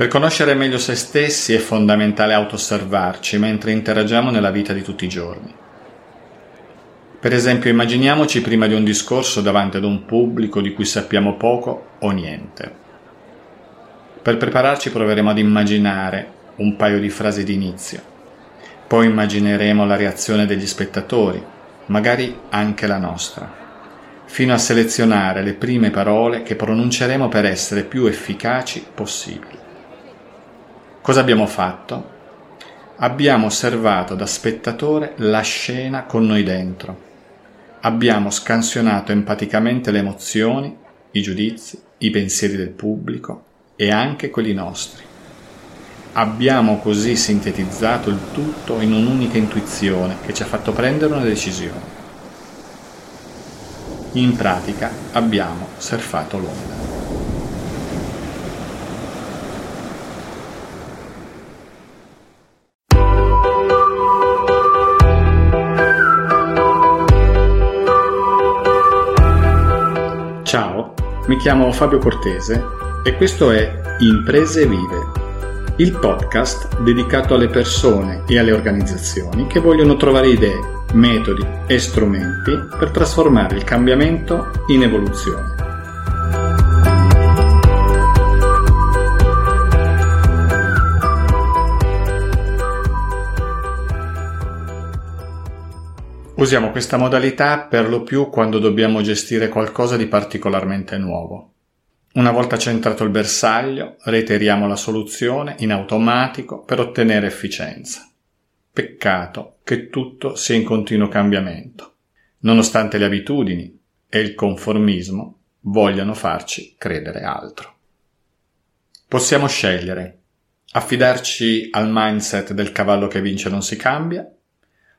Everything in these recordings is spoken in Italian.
Per conoscere meglio se stessi è fondamentale autoosservarci mentre interagiamo nella vita di tutti i giorni. Per esempio, immaginiamoci prima di un discorso davanti ad un pubblico di cui sappiamo poco o niente. Per prepararci proveremo ad immaginare un paio di frasi d'inizio. Poi immagineremo la reazione degli spettatori, magari anche la nostra, fino a selezionare le prime parole che pronunceremo per essere più efficaci possibili. Cosa abbiamo fatto? Abbiamo osservato da spettatore la scena con noi dentro. Abbiamo scansionato empaticamente le emozioni, i giudizi, i pensieri del pubblico e anche quelli nostri. Abbiamo così sintetizzato il tutto in un'unica intuizione che ci ha fatto prendere una decisione. In pratica abbiamo surfato l'onda. Ciao, mi chiamo Fabio Cortese e questo è Imprese Vive, il podcast dedicato alle persone e alle organizzazioni che vogliono trovare idee, metodi e strumenti per trasformare il cambiamento in evoluzione. Usiamo questa modalità per lo più quando dobbiamo gestire qualcosa di particolarmente nuovo. Una volta centrato il bersaglio, reiteriamo la soluzione in automatico per ottenere efficienza. Peccato che tutto sia in continuo cambiamento, nonostante le abitudini e il conformismo vogliano farci credere altro. Possiamo scegliere affidarci al mindset del cavallo che vince non si cambia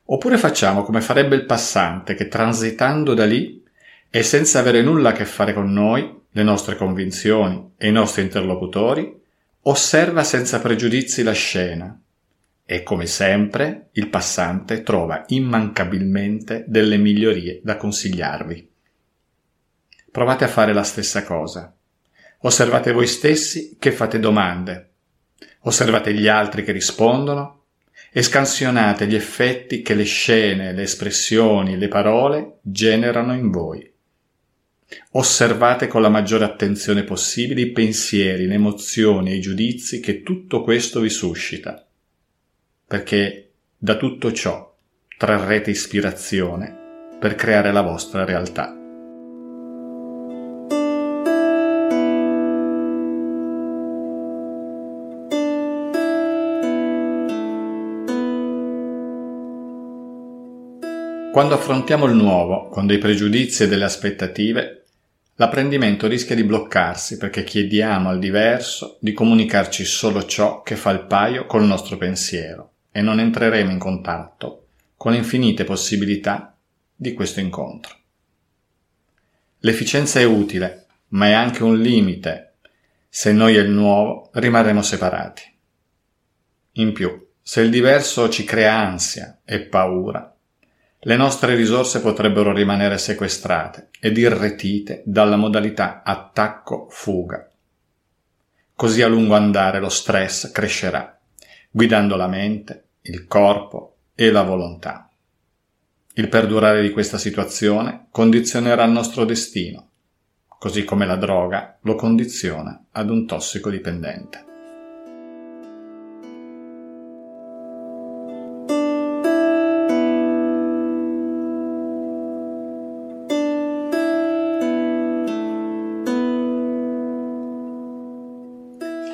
Oppure facciamo come farebbe il passante che transitando da lì e senza avere nulla a che fare con noi, le nostre convinzioni e i nostri interlocutori, osserva senza pregiudizi la scena e come sempre il passante trova immancabilmente delle migliorie da consigliarvi. Provate a fare la stessa cosa. Osservate voi stessi che fate domande. Osservate gli altri che rispondono e scansionate gli effetti che le scene, le espressioni, le parole generano in voi. Osservate con la maggiore attenzione possibile i pensieri, le emozioni e i giudizi che tutto questo vi suscita, perché da tutto ciò trarrete ispirazione per creare la vostra realtà. Quando affrontiamo il nuovo con dei pregiudizi e delle aspettative, l'apprendimento rischia di bloccarsi perché chiediamo al diverso di comunicarci solo ciò che fa il paio col nostro pensiero e non entreremo in contatto con infinite possibilità di questo incontro. L'efficienza è utile, ma è anche un limite se noi e il nuovo rimarremo separati. In più, se il diverso ci crea ansia e paura, le nostre risorse potrebbero rimanere sequestrate ed irretite dalla modalità attacco-fuga. Così a lungo andare lo stress crescerà, guidando la mente, il corpo e la volontà. Il perdurare di questa situazione condizionerà il nostro destino, così come la droga lo condiziona ad un tossicodipendente.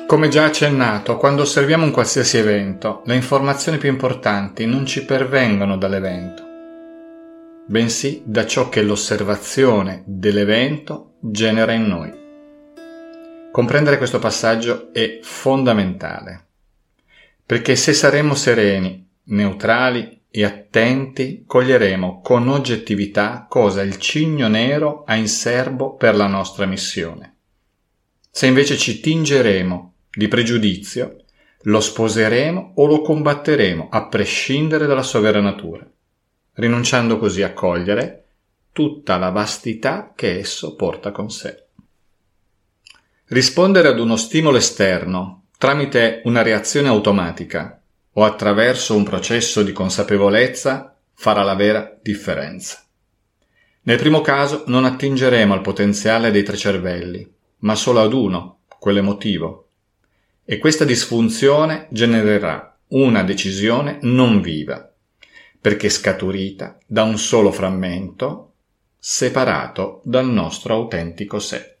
Come già accennato, quando osserviamo un qualsiasi evento, le informazioni più importanti non ci pervengono dall'evento, bensì da ciò che l'osservazione dell'evento genera in noi. Comprendere questo passaggio è fondamentale, perché se saremo sereni, neutrali e attenti, coglieremo con oggettività cosa il cigno nero ha in serbo per la nostra missione. Se invece ci tingeremo di pregiudizio, lo sposeremo o lo combatteremo a prescindere dalla sua vera natura, rinunciando così a cogliere tutta la vastità che esso porta con sé. Rispondere ad uno stimolo esterno tramite una reazione automatica o attraverso un processo di consapevolezza farà la vera differenza. Nel primo caso non attingeremo al potenziale dei tre cervelli, ma solo ad uno, quello emotivo. E questa disfunzione genererà una decisione non viva, perché scaturita da un solo frammento separato dal nostro autentico sé.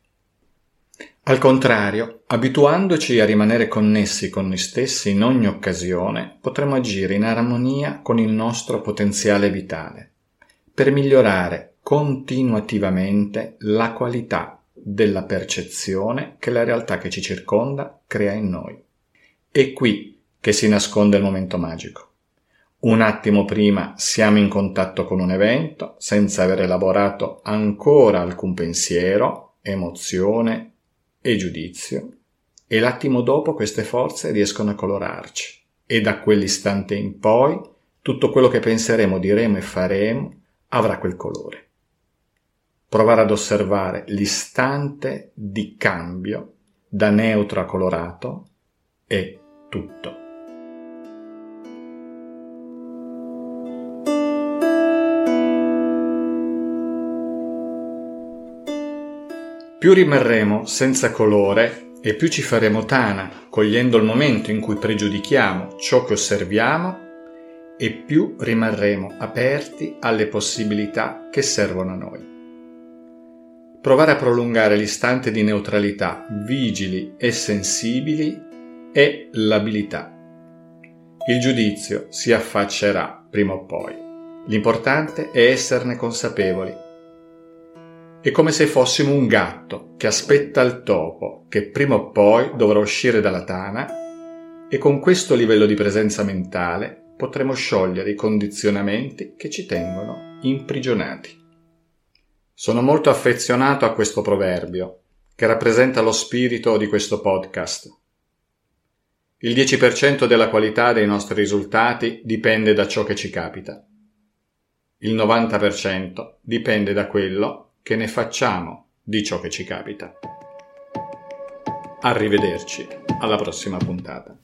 Al contrario, abituandoci a rimanere connessi con noi stessi in ogni occasione, potremo agire in armonia con il nostro potenziale vitale, per migliorare continuativamente la qualità della percezione che la realtà che ci circonda crea in noi. È qui che si nasconde il momento magico. Un attimo prima siamo in contatto con un evento senza aver elaborato ancora alcun pensiero, emozione e giudizio e l'attimo dopo queste forze riescono a colorarci e da quell'istante in poi tutto quello che penseremo, diremo e faremo avrà quel colore. Provare ad osservare l'istante di cambio da neutro a colorato è tutto. Più rimarremo senza colore e più ci faremo tana, cogliendo il momento in cui pregiudichiamo ciò che osserviamo, e più rimarremo aperti alle possibilità che servono a noi. Provare a prolungare l'istante di neutralità, vigili e sensibili, è l'abilità. Il giudizio si affaccerà prima o poi. L'importante è esserne consapevoli è come se fossimo un gatto che aspetta il topo, che prima o poi dovrà uscire dalla tana, e con questo livello di presenza mentale potremo sciogliere i condizionamenti che ci tengono imprigionati. Sono molto affezionato a questo proverbio, che rappresenta lo spirito di questo podcast. Il 10% della qualità dei nostri risultati dipende da ciò che ci capita. Il 90% dipende da quello che ne facciamo di ciò che ci capita. Arrivederci alla prossima puntata.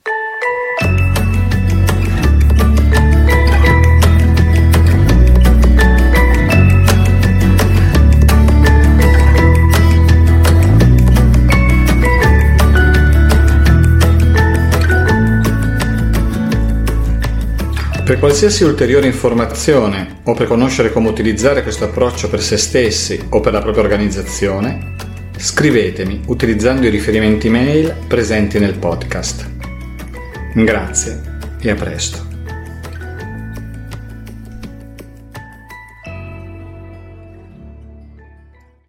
Per qualsiasi ulteriore informazione o per conoscere come utilizzare questo approccio per se stessi o per la propria organizzazione, scrivetemi utilizzando i riferimenti mail presenti nel podcast. Grazie e a presto.